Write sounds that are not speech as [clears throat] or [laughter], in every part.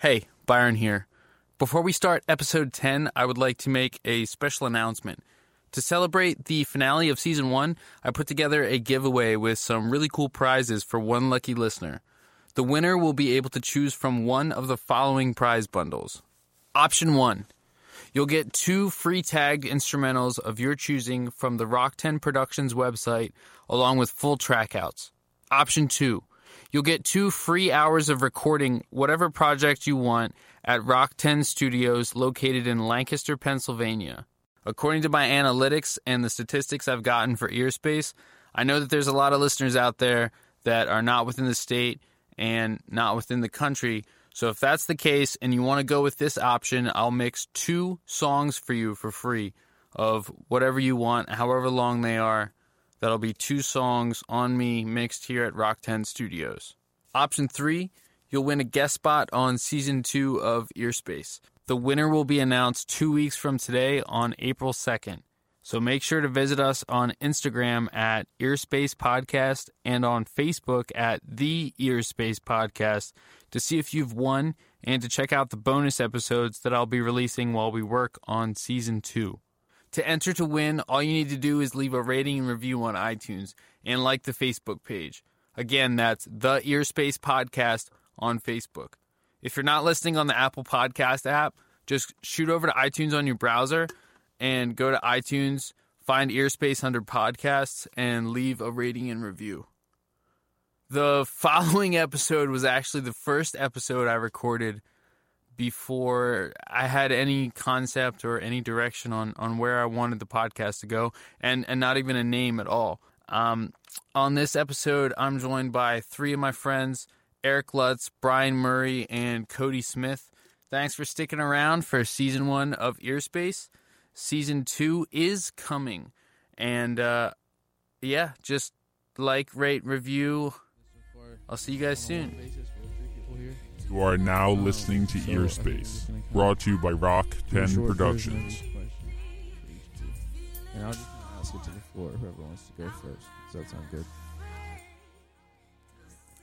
Hey, Byron here. Before we start episode 10, I would like to make a special announcement. To celebrate the finale of season 1, I put together a giveaway with some really cool prizes for one lucky listener. The winner will be able to choose from one of the following prize bundles. Option 1 You'll get two free tagged instrumentals of your choosing from the Rock 10 Productions website, along with full trackouts. Option 2 You'll get two free hours of recording whatever project you want at Rock 10 Studios located in Lancaster, Pennsylvania. According to my analytics and the statistics I've gotten for Earspace, I know that there's a lot of listeners out there that are not within the state and not within the country. So if that's the case and you want to go with this option, I'll mix two songs for you for free of whatever you want, however long they are. That'll be two songs on me mixed here at Rock 10 Studios. Option three, you'll win a guest spot on season two of Earspace. The winner will be announced two weeks from today on April 2nd. So make sure to visit us on Instagram at Earspace Podcast and on Facebook at The Earspace Podcast to see if you've won and to check out the bonus episodes that I'll be releasing while we work on season two. To enter to win, all you need to do is leave a rating and review on iTunes and like the Facebook page. Again, that's the Earspace Podcast on Facebook. If you're not listening on the Apple Podcast app, just shoot over to iTunes on your browser and go to iTunes, find Earspace under podcasts, and leave a rating and review. The following episode was actually the first episode I recorded before I had any concept or any direction on, on where I wanted the podcast to go, and, and not even a name at all. Um, on this episode, I'm joined by three of my friends Eric Lutz, Brian Murray, and Cody Smith. Thanks for sticking around for season one of Earspace. Season two is coming. And uh, yeah, just like, rate, review. I'll see you guys soon. You are now listening to Earspace, brought to you by Rock 10 Productions. And I'll just ask it to the floor, whoever wants to go first. Does that sound good?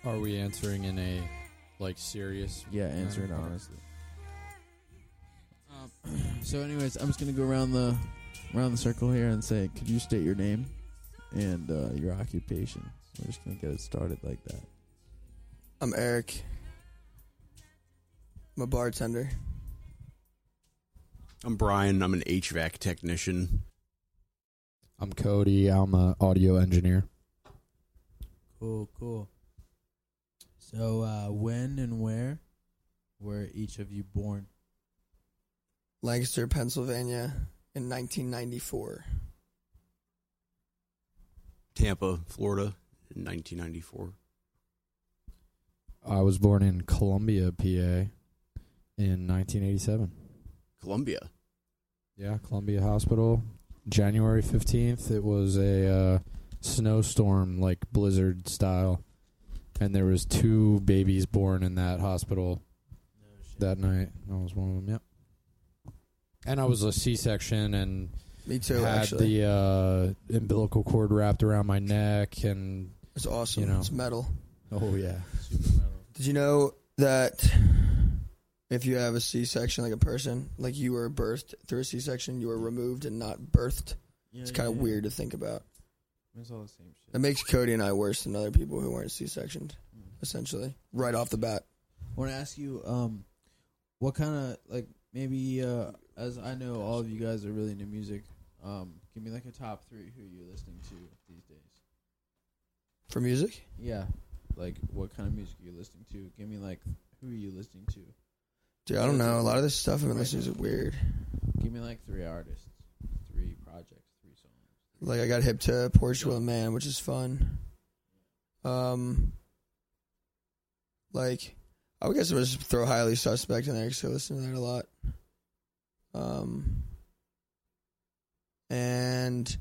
Are we answering in a like serious? Yeah, answer it manner? honestly. Um, [clears throat] so, anyways, I'm just gonna go around the around the circle here and say, could you state your name and uh, your occupation? We're just gonna get it started like that. I'm Eric. I'm a bartender. I'm Brian. I'm an HVAC technician. I'm Cody. I'm a audio engineer. Cool, cool. So, uh, when and where were each of you born? Lancaster, Pennsylvania in 1994. Tampa, Florida, in 1994. I was born in Columbia, PA, in 1987. Columbia. Yeah, Columbia Hospital. January 15th. It was a uh, snowstorm, like blizzard style, and there was two babies born in that hospital that night. I was one of them. Yep. And I was a C-section and Me too, had actually. the uh, umbilical cord wrapped around my neck, and it's awesome. you know. It's metal. oh yeah, Did you know that if you have a C-section, like a person, like you were birthed through a C-section, you were removed and not birthed? Yeah, It's kind of weird to think about. It's all the same shit. That makes Cody and I worse than other people who weren't C-sectioned, essentially, right off the bat. I want to ask you, um, what kind of like maybe uh, as I know all of you guys are really into music. Um, give me like a top three who you're listening to these days. For music? Yeah, like what kind of music are you listening to? Give me like who are you listening to? Dude, I don't know. A lot of this stuff I've been listening to is weird. Give me like three artists, three projects, three songs. Like I got hip to Portugal Man, which is fun. Um, like I would guess I would just throw highly suspect in there because I listen to that a lot. Um, and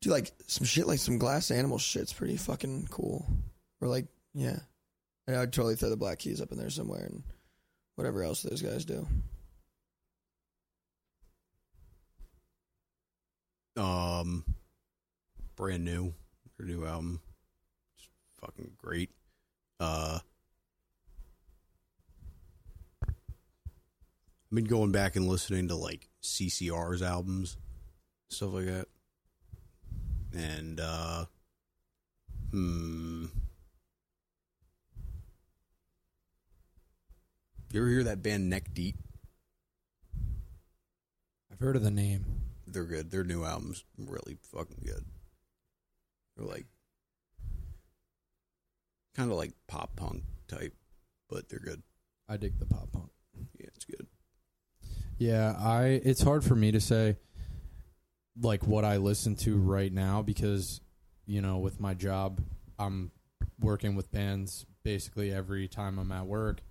do like some shit like some glass animal shit's pretty fucking cool. Or like yeah, and I would totally throw the Black Keys up in there somewhere and whatever else those guys do. Um, brand new, their new album, it's fucking great. Uh, I've been going back and listening to like CCR's albums, stuff like that. And uh hmm You ever hear that band Neck Deep? I've heard of the name. They're good. Their new album's really fucking good. They're like kind of like pop punk type, but they're good. I dig the pop punk. Yeah, it's good. Yeah, I it's hard for me to say like what I listen to right now because you know, with my job, I'm working with bands basically every time I'm at work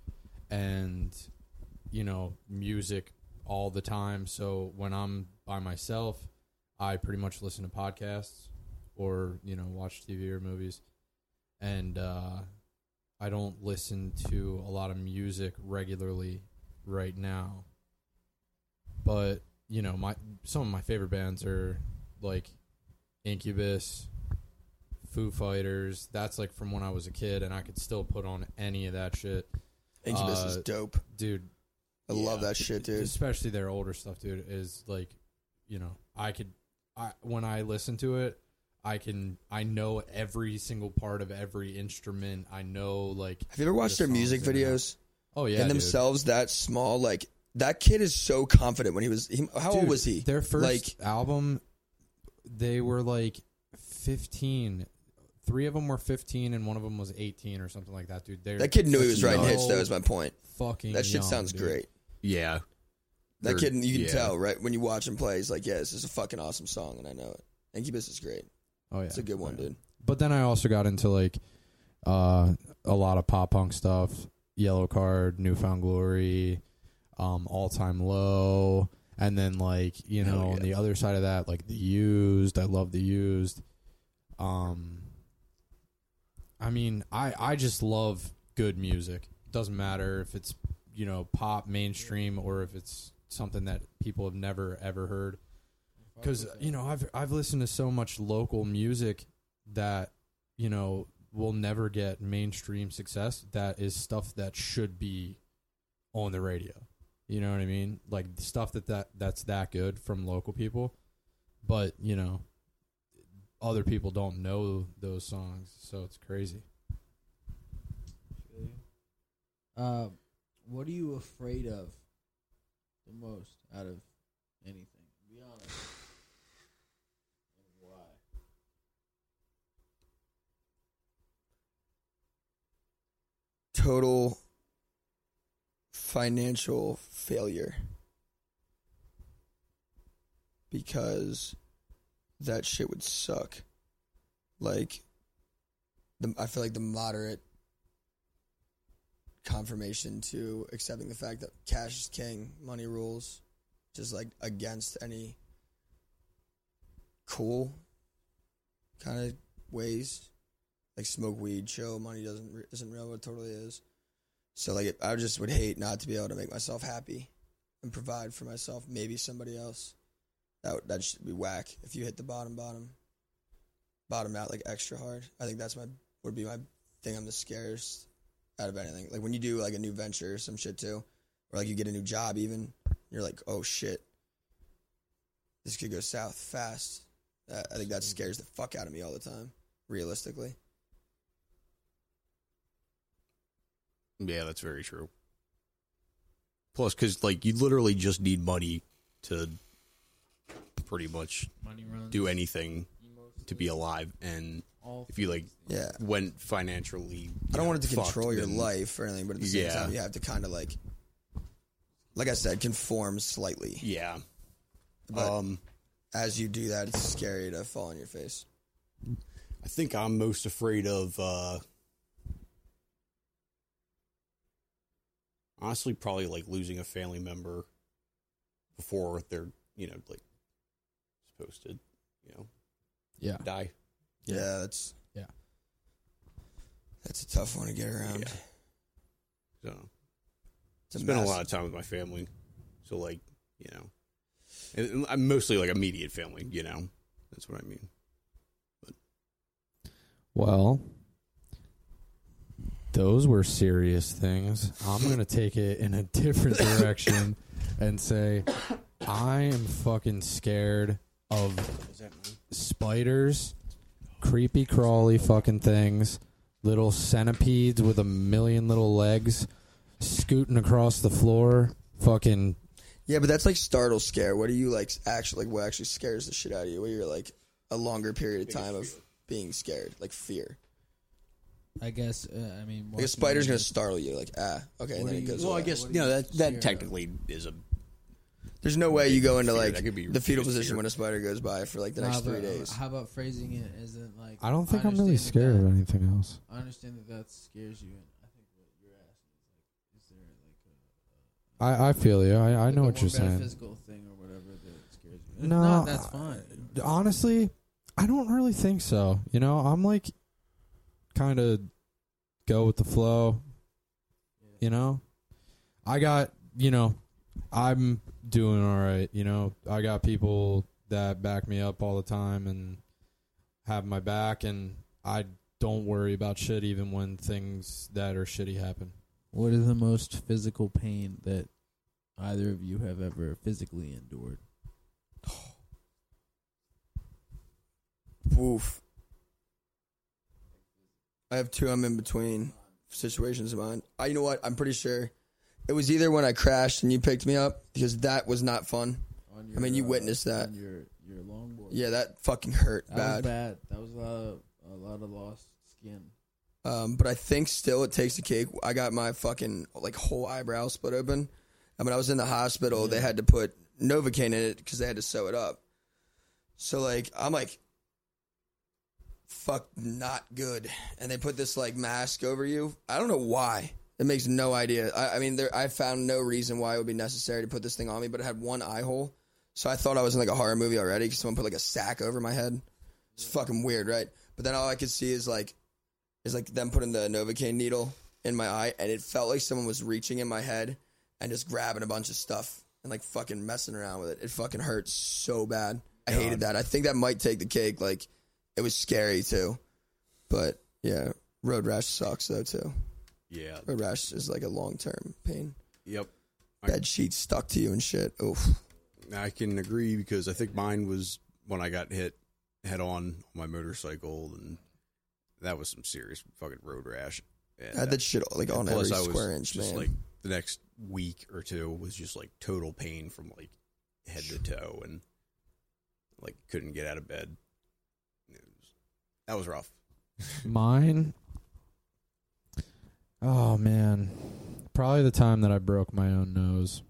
and you know, music all the time. So when I'm by myself, I pretty much listen to podcasts or, you know, watch TV or movies. And uh I don't listen to a lot of music regularly right now but you know my some of my favorite bands are like Incubus, Foo Fighters. That's like from when I was a kid, and I could still put on any of that shit, Incubus is Uh, dope. dude. I love that shit, dude. Especially their older stuff, dude. Is like, you know, I could, I when I listen to it, I can, I know every single part of every instrument. I know like, Have you ever watched the their music songs in and out. videos? oh yeah, and dude. themselves that small, like that kid is so confident when he was. He, how old Dude, was he? Their first Like album, they were like 15. Three of them were 15 and one of them was 18 or something like that, dude. They're that kid knew he such was writing hits. young- That was my point. fucking That shit young, sounds dude. great. Yeah. That They're- kid, you can yeah. tell right when you watch him play. He's like, "Yeah, this is a fucking awesome song," and I know it. Incubus is great. Oh yeah, It's a good one, yeah. dude. But then I also got into like uh a lot of pop punk stuff, Yellowcard, Newfound Glory, um All Time Low, and then like, you Hell know, on the other side of that, like The Used, I love The Used. Um I mean, I I just love good music. Doesn't matter if it's, you know, pop mainstream or if it's something that people have never ever heard because you know I've I've listened to so much local music that you know will never get mainstream success. That is stuff that should be on the radio. You know what I mean? Like stuff that, that that's that good from local people, but you know, other people don't know those songs, so it's crazy. Uh, what are you afraid of the most out of anything? Be honest. And why? Total financial failure because that shit would suck. Like, the I feel like the moderate confirmation to accepting the fact that cash is king, money rules, just like against any cool kind of ways. Like smoke weed, show money doesn't isn't real, it totally is. So like, I just would hate not to be able to make myself happy and provide for myself, maybe somebody else. That that should be whack if you hit the bottom, bottom, bottom out like extra hard. I think that's my would be my thing. I'm the scariest out of anything. Like when you do like a new venture or some shit too, or like you get a new job, even you're like, oh shit, this could go south fast. Uh, I think that scares the fuck out of me all the time. Realistically, Yeah, that's very true. Plus, because like you literally just need money to pretty much Money runs. do anything to be alive, and if you like yeah. went financially, I don't know, want it to fucked, control your then- life or anything, but at the same Yeah. time, you have to kind of like, like I said, conform slightly. Yeah. But um, as you do that, it's scary to fall on your face. I think I'm most afraid of. uh Honestly, probably like losing a family member before they're you know like supposed to you know Yeah, die. Yeah, that's Yeah. That's a tough one to get around. Yeah. So It's a spend a lot of time with my family. So like you know, and- and I'm mostly like immediate family. You know, that's what I mean. Well, those were serious things. I'm going to take it in a different [laughs] direction. and say, I am fucking scared of spiders, creepy crawly fucking things, little centipedes with a million little legs scooting across the floor, fucking Yeah, but that's like startle scare. What do you like? Actually, like what actually scares the shit out of you? Where you're like a longer period of time of being scared, like fear. I guess. Uh, I mean, Like a spider's gonna startle you. Like ah, okay, and then do it you- goes. Well, I away. guess What you know you that scare that of? technically is a there's no way you go into like that could be the fetal biggest position fear. when a spider goes by for like the Nah, next three uh, days. How about phrasing it isn't like? I don't think I'm really understand scared that, of anything else. I understand that that scares you, and I think what you're asking is like, is there like a, I, I feel you. I, I like know what you're saying. metaphysical thing or whatever that scares you? If No, not, that's fine. Honestly, I don't really think so. You know, I'm like kind of go with the flow. You know, I got you know, I'm doing all right. You know, I got people that back me up all the time and have my back, and I don't worry about shit even when things that are shitty happen. What is the most physical pain that either of you have ever physically endured? Woof. I have two. I'm in between situations of mine. I, you know what? I'm pretty sure it was either when I crashed and you picked me up because that was not fun. On I mean, you witnessed that. Your your longboard. Yeah, that fucking hurt that bad. was bad. That was a lot of a lot of lost skin. Um, but I think still it takes the cake. I got my fucking like whole eyebrow split open. I mean, I was in the hospital, they had to put Novocaine in it because they had to sew it up. So like I'm like, fuck, not good. And they put this like mask over you. I don't know why. It makes no idea. I, I mean, there I found no reason why it would be necessary to put this thing on me, but it had one eye hole. So I thought I was in like a horror movie already because someone put like a sack over my head. It's fucking weird, right? But then all I could see is like is like them putting the Novocaine needle in my eye, and it felt like someone was reaching in my head and just grabbing a bunch of stuff and like fucking messing around with it. It fucking hurt so bad. I hated that. I think that might take the cake. Like it was scary too, but yeah, road rash sucks though too. Yeah. A rash is like a long term pain. Yep. Bed sheets stuck to you and shit. Oof. I can agree because I think mine was when I got hit head on on my motorcycle, and that was some serious fucking road rash. And, I had uh, that shit like on every plus I was square inch, just man. like the next week or two was just like total pain from like head to toe, and like couldn't get out of bed. It was, that was rough. [laughs] Mine. Oh man, probably the time that I broke my own nose.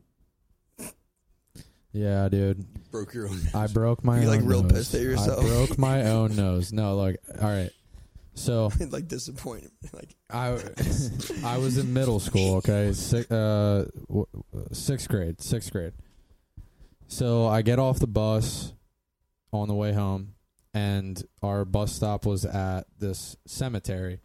Yeah, dude. Broke your own. I broke my You, like, real nose. pissed at yourself? I broke my [laughs] own nose. No, like, all right. So [laughs] like disappointed. [laughs] Like I, I was in middle school. Okay, Six, uh, sixth grade. Sixth grade. So I get off the bus on the way home, and our bus stop was at this cemetery,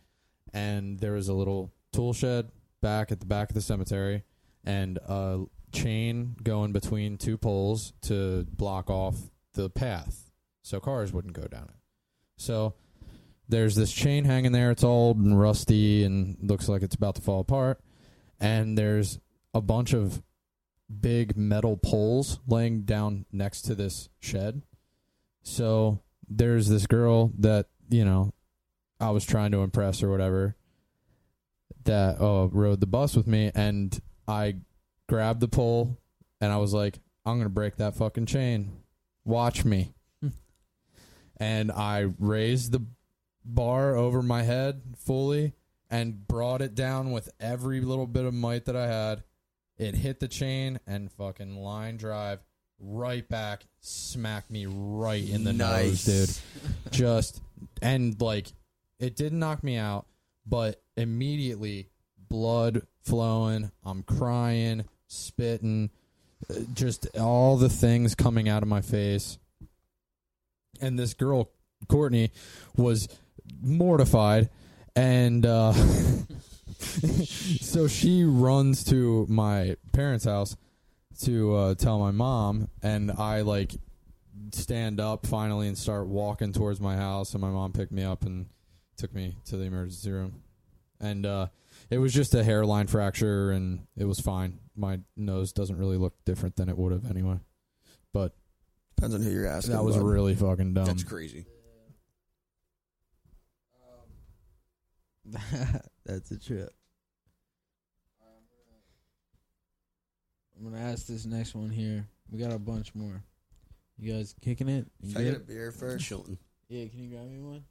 and there was a little tool shed back at the back of the cemetery, and a chain going between two poles to block off the path, so cars wouldn't go down it. So there's this chain hanging there. It's old and rusty and looks like it's about to fall apart. And there's a bunch of big metal poles laying down next to this shed. So there's this girl that, you know, I was trying to impress or whatever that uh, rode the bus with me. And I grabbed the pole and I was like, I'm going to break that fucking chain. Watch me. and I raised the bar over my head fully and brought it down with every little bit of might that I had. It hit the chain and fucking line drive right back, smacked me right in the nice, nose, dude. Just and like it didn't knock me out, but immediately blood flowing, I'm crying, spitting, uh, just all the things coming out of my face. And this girl, Courtney, was mortified and uh [laughs] so she runs to my parents house to uh tell my mom and I like stand up finally and start walking towards my house and my mom picked me up and took me to the emergency room and uh it was just a hairline fracture and it was fine my nose doesn't really look different than it would have anyway. But Depends on who you're asking. that was bud. really fucking dumb. That's crazy. [laughs] That's a trip. I'm gonna ask this next one here. We got a bunch more. You guys kicking it? You Can I get a good? beer first? Chilton. [laughs] Yeah, can you grab me one?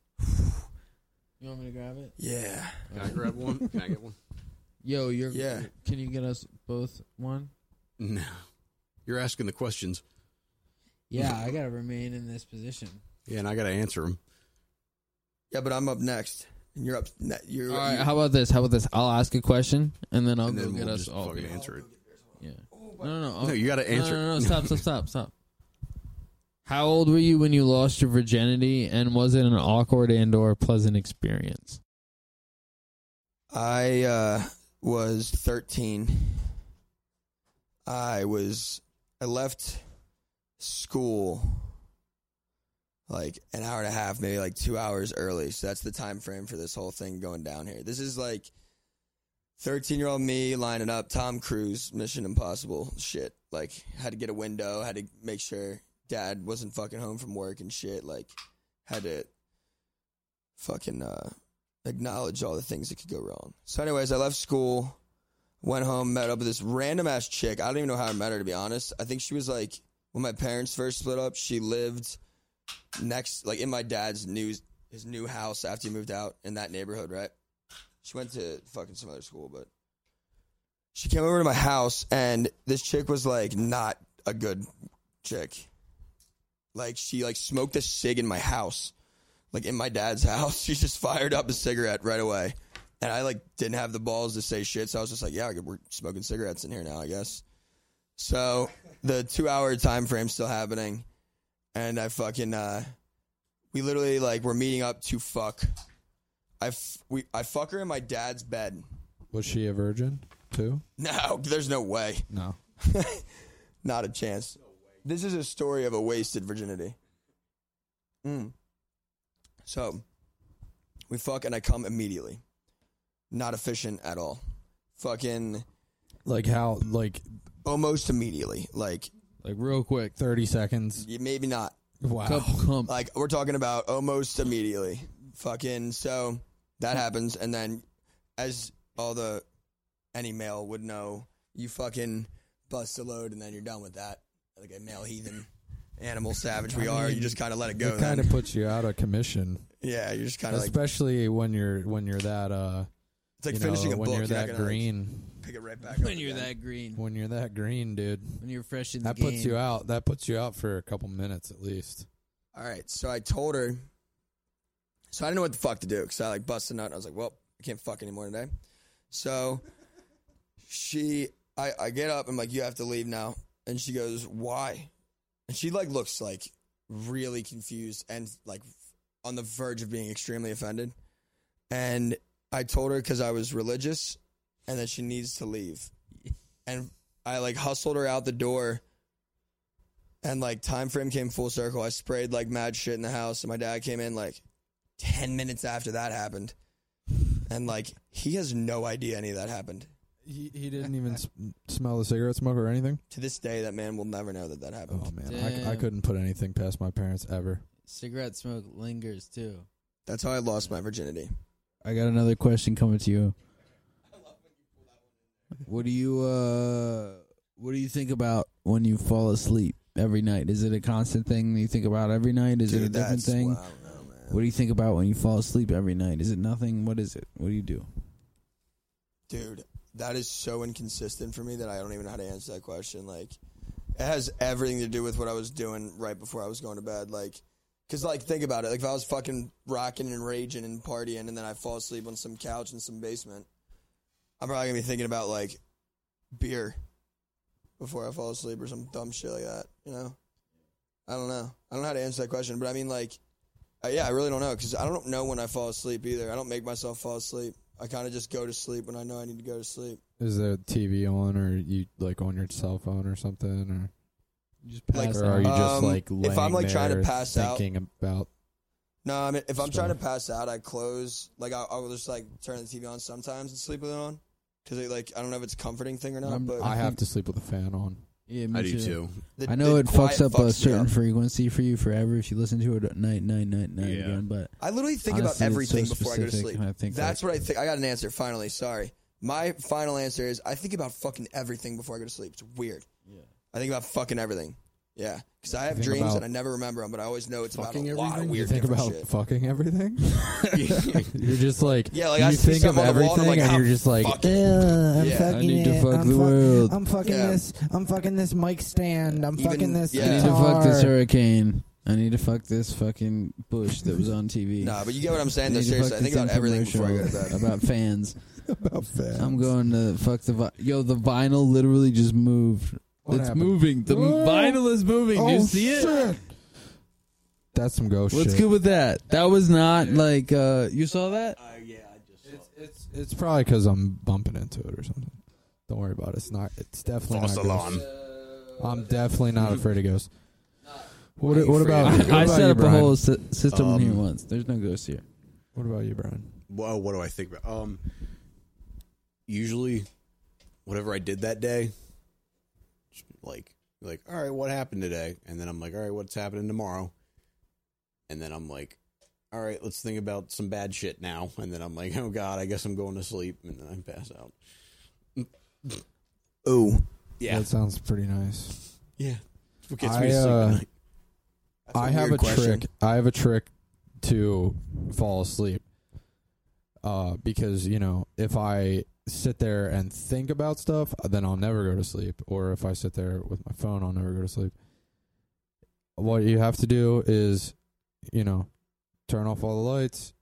You want me to grab it? Yeah. Can I grab one? Can I get one? [laughs] Yo, you're. Yeah. Can you get us both one? No. You're asking the questions. Yeah, I gotta remain in this position. Yeah, and I got to answer them. Yeah, but I'm up next. And you're up. Ne- you're, All right. you- How about this? How about this? I'll ask a question and then I'll and go then get we'll us just all. fucking beer. answer it. Yeah. No, no, no. No, you got to answer. No, no, no, [laughs] stop, stop, stop, stop. How old were you when you lost your virginity, and was it an awkward and/or pleasant experience? I uh, was 13. I was I left school like an hour and a half, maybe like two hours early. So that's the time frame for this whole thing going down here. This is like 13 year old me lining up Tom Cruise Mission Impossible shit. Like had to get a window, had to make sure dad wasn't fucking home from work and shit. Like had to fucking uh acknowledge all the things that could go wrong. So, anyways, I left school, went home, met up with this random ass chick. I don't even know how I met her to be honest. I think she was like when my parents first split up. She lived next, like in my dad's new his new house after he moved out in that neighborhood. Right? She went to fucking some other school, but she came over to my house, and this chick was like not a good chick. Like she like smoked a cig in my house like in my dad's [laughs] house. She just fired up a cigarette right away. And I like didn't have the balls to say shit, so I was just like, "Yeah, we're smoking cigarettes in here now, I guess." So the two-hour time frame still happening, and I fucking uh, we literally like we're meeting up to fuck. I f- we I fuck her in my dad's bed. Was she a virgin too? No, there's no way, No. [laughs] not a chance. This is a story of a wasted virginity. Mm. So we fuck and I come immediately. Not efficient at all. Fucking Like how? Like almost immediately. Like Like real quick. thirty seconds. maybe not. Wow. Cup clump. Like we're talking about almost immediately. Fucking so that happens and then as all the any male would know, you fucking bust a load and then you're done with that. Like a male heathen animal savage we I are, you just kind of let it go. It kind of puts you out of commission, yeah, you're just kind of like especially when you're when you're that uh it's like you finishing know, a book. when book. you're not that gonna, like, green. pick it right back when up you're again. that green. When you're that green, dude, When you're fresh in the that game. puts you out. That puts you out for a couple minutes at least. All right, so I told her. So I didn't know what the fuck to do because I like busted out. I was like, well, I can't fuck anymore today. So she, I, I get up. I'm like, you have to leave now. And she goes, why? And she like looks like really confused and like on the verge of being extremely offended. And I told her because I was religious and that she needs to leave. [laughs] And I like hustled her out the door and like time frame came full circle. I sprayed like mad shit in the house, and my dad came in like ten minutes after that happened, and like he has no idea any of that happened. He he didn't even s- smell the cigarette smoke or anything. To this day, that man will never know that that happened. Oh man, I, I Damn. couldn't put anything past my parents ever. Cigarette smoke lingers too. That's how I lost my virginity. I got another question coming to you. What do you uh what do you think about when you fall asleep every night? Is it a constant thing you think about every night? Is it a different that's- thing? well, I don't know, man. What do you think about when you fall asleep every night? Is it nothing? What is it? What do you do? Dude, that is so inconsistent for me that I don't even know how to answer that question. Like, it has everything to do with what I was doing right before I was going to bed. Like, cause like think about it. Like, if I was fucking rocking and raging and partying, and then I fall asleep on some couch in some basement, I'm probably gonna be thinking about like beer before I fall asleep or some dumb shit like that. You know? I don't know. I don't know how to answer that question, but I mean, like, uh, yeah, I really don't know because I don't know when I fall asleep either. I don't make myself fall asleep. I kind of just go to sleep when I know I need to go to sleep. Is there TV on, or you like on your cell phone or something, or You just Like, pass or are you just Um, like if I'm, like, trying to there pass out- thinking about? No, I mean if I'm trying to pass out, I close. Like I'll, I'll just like turn the TV on sometimes and sleep with it on. because like I don't know if it's a comforting thing or not, I'm- but I have to sleep with the fan on. Yeah, me I do too. the- I know it fucks up a fucks me certain up. frequency for you forever if you listen to it at night, night, night, night Yeah. again. But I literally think honestly, about it's so everything before I go to sleep. I think That's like, what I think. I got an answer finally. Sorry. My final answer is I think about fucking everything before I go to sleep. It's weird. Yeah. I think about fucking everything. Yeah, because I have think dreams about- and I never remember them, but I always know it's about Fucking a lot of everything? weird you think different about shit. fucking everything? [laughs] [laughs] You're just like Yeah, like, you I see think of something on the wall and I'm everything, like, and I'm you're just like, fucking- Yeah, I'm Yeah. fucking I need to it. fuck I'm the fuck- world. I'm fucking Yeah. this. I'm fucking this mic stand. I'm Even- fucking this yeah. I need to guitar. fuck this hurricane. I need to fuck this fucking bush that was on TV. Nah, but you get what I'm saying. Though need to seriously, fuck I think this about everything before I go to infomercial bed. [laughs] About fans. about fans. I'm going to fuck the vi- yo. The vinyl literally just moved. What it's happened? moving. The Whoa. vinyl is moving. Do you Oh, see it? shit. That's some ghost What's shit. good with that? That was not like uh you saw that. Uh, yeah, I just saw It's it's it's probably because I'm bumping into it or something. Don't worry about it. It's not. It's definitely False not. alarm. Ghosts. I'm definitely not afraid of ghosts. What, Why are you what about? of what I, I about set you, up a Brian? whole sy- system in here Um, once. There's no ghosts here. What about you, Brian? Well, what do I think about? Um, usually, whatever I did that day, like, like, all right, what happened today? And then I'm like, all right, what's happening tomorrow? And then I'm like, all right, let's think about some bad shit now. And then I'm like, oh god, I guess I'm going to sleep, and then I pass out. oh, Yeah, That sounds pretty nice. yeah. What gets I, me to sleep uh, at night. That's I have a question. trick. I have a trick to fall asleep. Uh, because you know, if I sit there and think about stuff, then I'll never go to sleep. Or if I sit there with my phone, I'll never go to sleep. What you have to do is, you know, turn off all the lights,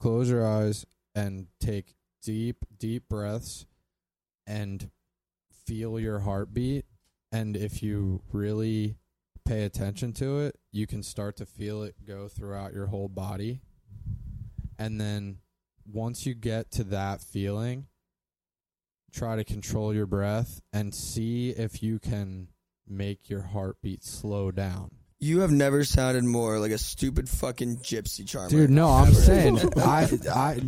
close your eyes, and take deep, deep breaths, and feel your heartbeat. And if you really pay attention to it, you can start to feel it go throughout your whole body. And then once you get to that feeling, try to control your breath and see if you can make your heartbeat slow down. You have never sounded more like a stupid fucking gypsy charmer. Dude, no, I'm ever. saying [laughs] I I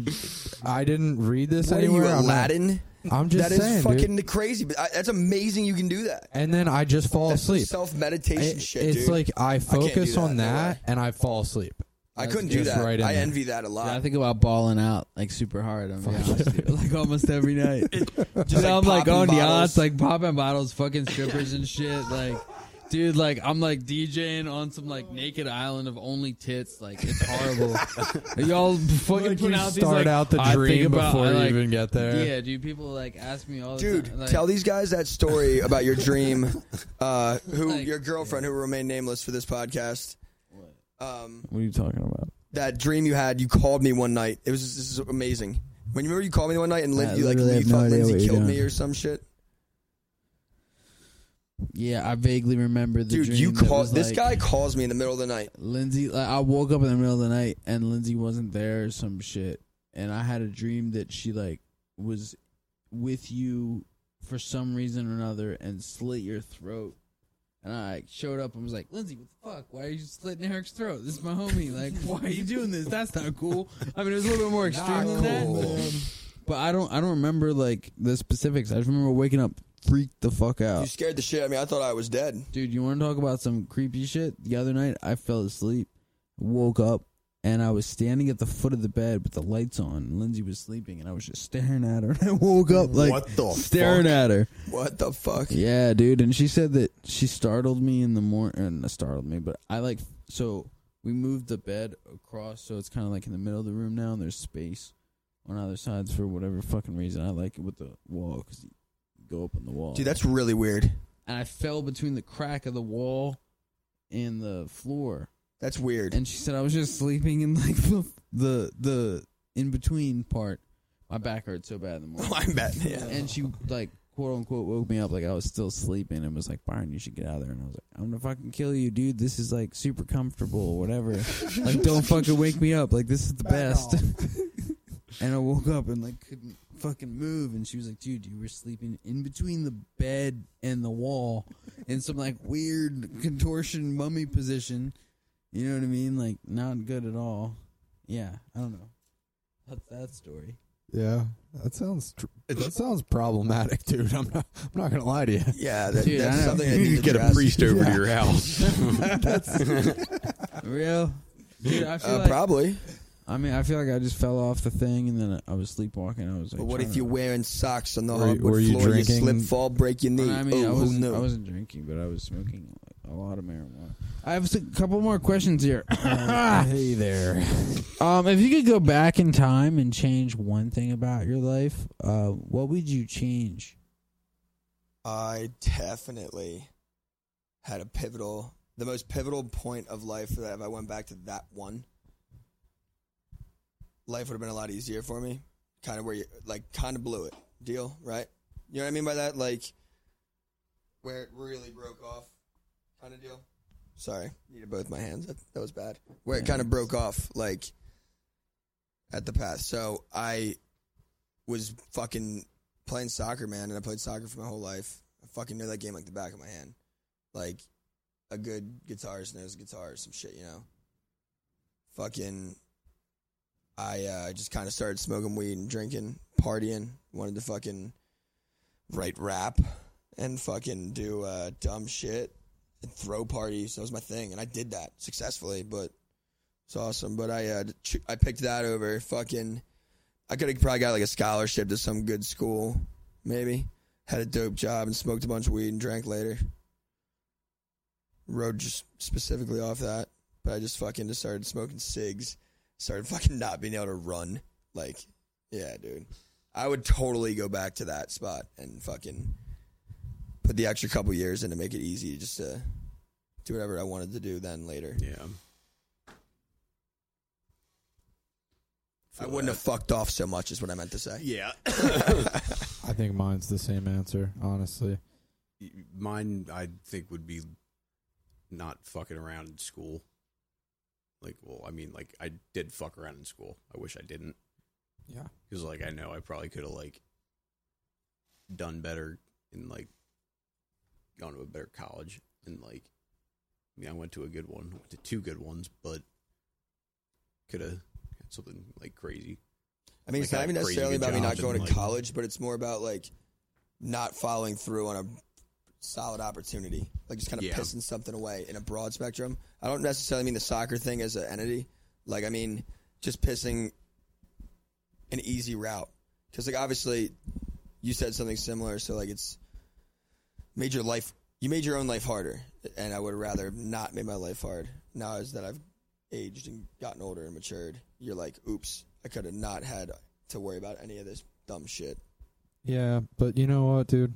I didn't read this What are you, anywhere. I'm, not- Aladdin? I'm just That is saying, fucking dude. crazy. But I, that's amazing. You can do that. And then I just fall That's asleep. self meditation shit, it's dude. like I focus that, on that and I fall asleep. I couldn't do that. right I envy that a lot. Yeah, I think about balling out like super hard. I'm Fuck. honest with [laughs] you. like almost every night. [laughs] Just Dude, like I'm like popping on bottles. yachts, like popping bottles, fucking [laughs] strippers and shit. Like, dude, like I'm like DJing on some like naked island of only tits. Like it's horrible. Y'all fucking Like put you out these start like, out the I think dream about- before I, you like- even get there. Yeah, dude. People like ask me all the Dude, time. Like, tell these guys that story about your dream. Uh, who Like- your girlfriend, who will remain nameless for this podcast. Um, What are you talking about? that dream you had. You called me one night. It was this is amazing. When you remember you called me one night and Lin- you like literally you have no thought idea Lindsay you're killed me doing. or some shit. Yeah, I vaguely remember the Dude, dream you that called was, this like, guy calls me in the middle of the night. Lindsay, like, I woke up in the middle of the night and Lindsay wasn't there or some shit. And I had a dream that she like was with you for some reason or another and slit your throat. And I showed up and was like, Lindsay, what the fuck? Why are you slitting Eric's throat? This is my homie. Like, why are you doing this? That's not cool. I mean, it was a little bit more extreme than that. But, um, but I don't, I don't remember like the specifics. I just remember waking up freaked the fuck out. You scared the shit out of me. I thought I was dead. Dude, you want to talk about some creepy shit? The other night, I fell asleep, woke up, and I was standing at the foot of the bed with the lights on. Lindsay was sleeping, and I was just staring at her. And [laughs] I woke up like what the staring fuck? at her. What the fuck? Yeah, dude. And she said that she startled me in the morning. And uh, not startled me, but I like so we moved the bed across, so it's kind of like in the middle of the room now, and there's space on either sides for whatever fucking reason. I like it with the wall because you go up on the wall Dude, that's really weird. and I fell between the crack of the wall and the floor. That's weird. And she said I was just sleeping in like [laughs] the the, the in between part. My back hurt so bad in the morning. Oh, I bet. Yeah. And she like quote unquote woke me up like I was still sleeping and was like, Byron, you should get out of there. And I was like, I'm gonna fucking kill you, dude. This is like super comfortable or whatever. like, don't [laughs] fucking wake me up. Like, this is the best. [laughs] and I woke up and like couldn't fucking move. And she was like, dude, you were sleeping in between the bed and the wall in some like weird contortion mummy position. You know what I mean? Like, not good at all. Yeah, I don't know. That's that story. Yeah, that sounds tr- that sounds problematic, dude. I'm not I'm not gonna lie to you. Yeah, that, Dude, I that's know. something I You need need to to get a address. priest over Yeah. to your [laughs] house. [laughs] [laughs] Real. Dude, I feel Uh, like probably. I mean, I feel like I just fell off the thing, and then I was sleepwalking. I was like, But what trying if to- you're wearing socks on the Were you- hardwood were you floor? You drinking? slip, fall, break your knee. I mean, oh, I who wasn't. knew? I wasn't drinking, but I was smoking like, a lot of marijuana. I have a couple more questions here. [coughs] hey there. um, if you could go back in time and change one thing about your life, uh, what would you change? I definitely had a pivotal, the most pivotal point of life that if I went back to that one, life would have been a lot easier for me. Kind of where you, like, kind of blew it. Deal, right? You know what I mean by that? Like, where it really broke off, kind of deal. Sorry, needed both my hands. That, that was bad. Where it kind of broke off, like, at the path. So I was fucking playing soccer, man, and I played soccer for my whole life. I fucking know that game like the back of my hand. Like a good guitarist knows guitar or some shit, you know. Fucking I uh, just kind of started smoking weed and drinking, partying, wanted to fucking write rap and fucking do uh, dumb shit and throw parties. That was my thing, and I did that successfully, but it's awesome. But I uh, I picked that over fucking I could have probably got like a scholarship to some good school, maybe. Had a dope job and smoked a bunch of weed and drank later. Rode just specifically off that, but I just fucking just started smoking cigs. Started fucking not being able to run. Like, yeah, dude. I would totally go back to that spot and fucking put the extra couple years in to make it easy just to do whatever I wanted to do then later. yeah. I wouldn't have fucked off so much, is what I meant to say. Yeah. [laughs] I think mine's the same answer, honestly. Mine, I think, would be not fucking around in school. Like, well, I mean, like, I did fuck around in school. I wish I didn't. Yeah. Because, like, I know I probably could have, like, done better in, like, gone to a better college. And, like, I mean, I went to a good one, went to two good ones, but could have had something, like, crazy. I mean, Like it's not even necessarily about me not going to like- college, but it's more about like not following through on a solid opportunity, like just kind of Yeah. pissing something away in a broad spectrum. I don't necessarily mean the soccer thing as an entity. Like, I mean, just pissing an easy route. Because, like, obviously, you said something similar. So, like, it's made your life, you made your own life harder. And I would rather not make my life hard. Now, as that I've aged and gotten older and matured, you're like, oops, I could have not had to worry about any of this dumb shit. Yeah, but you know what, dude?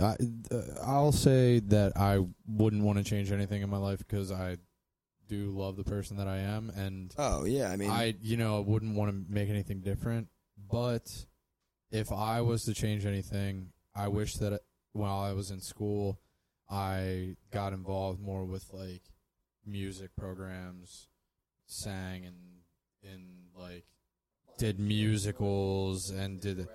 I, uh, I'll say that I wouldn't want to change anything in my life because I do love the person that I am, and Oh, yeah. I mean, I, you know, I wouldn't want to make anything different. But if I was to change anything, I wish that while I was in school, I got involved more with like music programs, sang and and like did musicals and did.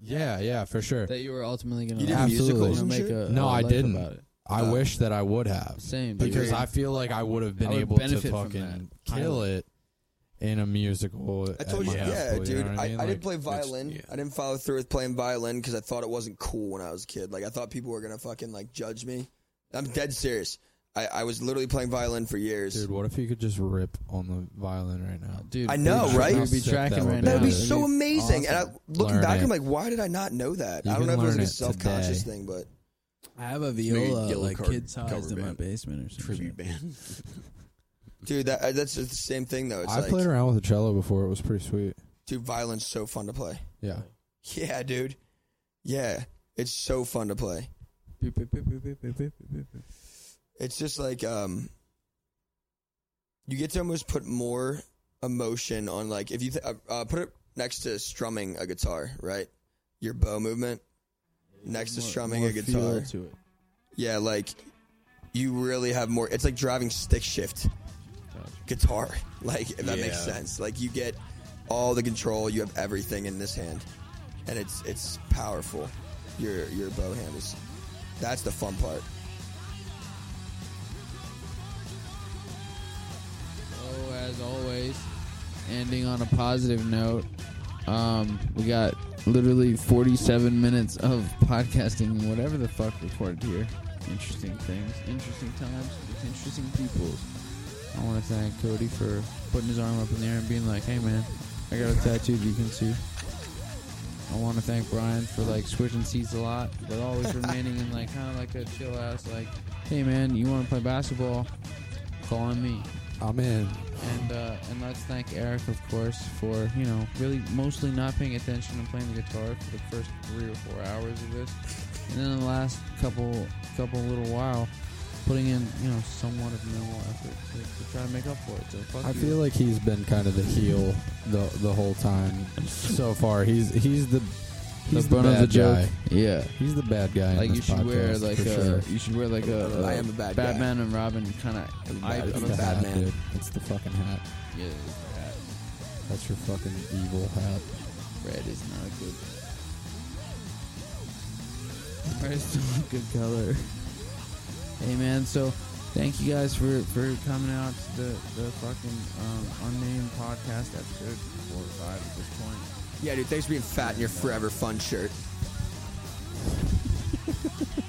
Yeah, yeah, for sure. That you were ultimately going to did Absolutely. musicals make a No, a I life didn't. About it. I Oh. wish that I would have. Same dude. because I feel like I would have been would able to benefit from fucking that. kill it in a musical. I told you, yeah, high school, you dude. know I, I, mean? I Like, didn't play violin. yeah. I didn't follow through with playing violin because I thought it wasn't cool when I was a kid. Like I thought people were gonna fucking like judge me. I'm dead serious. I, I was literally playing violin for years. Dude, what if you could just rip on the violin right now? dude. I know, right? We'd be tracking that would right be. now. That'd be That'd so amazing. And I, awesome. looking Learn back, it. I'm like, why did I not know that? You I don't know if it was learn a it self conscious thing, but I have a Maybe viola yellow like card kid sized cover in my basement or something. Tribute band. [laughs] dude, that that's the same thing though. It's I like, played around with a cello before. It was pretty sweet. dude, violin's so fun to play. Yeah. Yeah, dude. Yeah, it's so fun to play. It's just like um, you get to almost put more emotion on like if you th- uh, uh, put it next to strumming a guitar, right? Your bow movement next to strumming more a guitar. feel to it. Yeah, like you really have more. It's like driving stick shift guitar. Like if that makes sense. Like you get all the control. You have everything in this hand, and it's it's powerful. Your your bow hand is. That's the fun part. So, as always, ending on a positive note, Um, we got literally 47 minutes of podcasting whatever the fuck recorded here. Interesting things, interesting times, with interesting people. I want to thank Cody for putting his arm up in the air and being like, "Hey man, I got a tattoo that you can see." I want to thank Brian for like switching seats a lot, but always [laughs] remaining in like kind of like a chill ass like, "Hey man, you want to play basketball? Call on me." I'm in. And uh, and let's thank Eric, of course, for you know really mostly not paying attention and playing the guitar for the first three or four hours of this, and then the last couple couple little while, putting in you know somewhat of minimal effort to, to try to make up for it. So fuck I you. feel like he's been kind of the heel the the whole time so far. He's he's the the he's the, bone of bad the joke. Yeah. He's the bad guy. in Like you this should wear like for a sure. you should wear like a, I am a bad guy. Batman and Robin kind of I'm a bad- It's the bad hat, man. dude. It's the fucking hat. Yeah, it's bad. That's your fucking evil hat. Red is not a good. Red is still a good color. Amen. So thank you guys for, for coming out to the, the fucking um, unnamed podcast episode four or five at this point. Yeah, dude, thanks for being fat in your forever fun shirt. [laughs]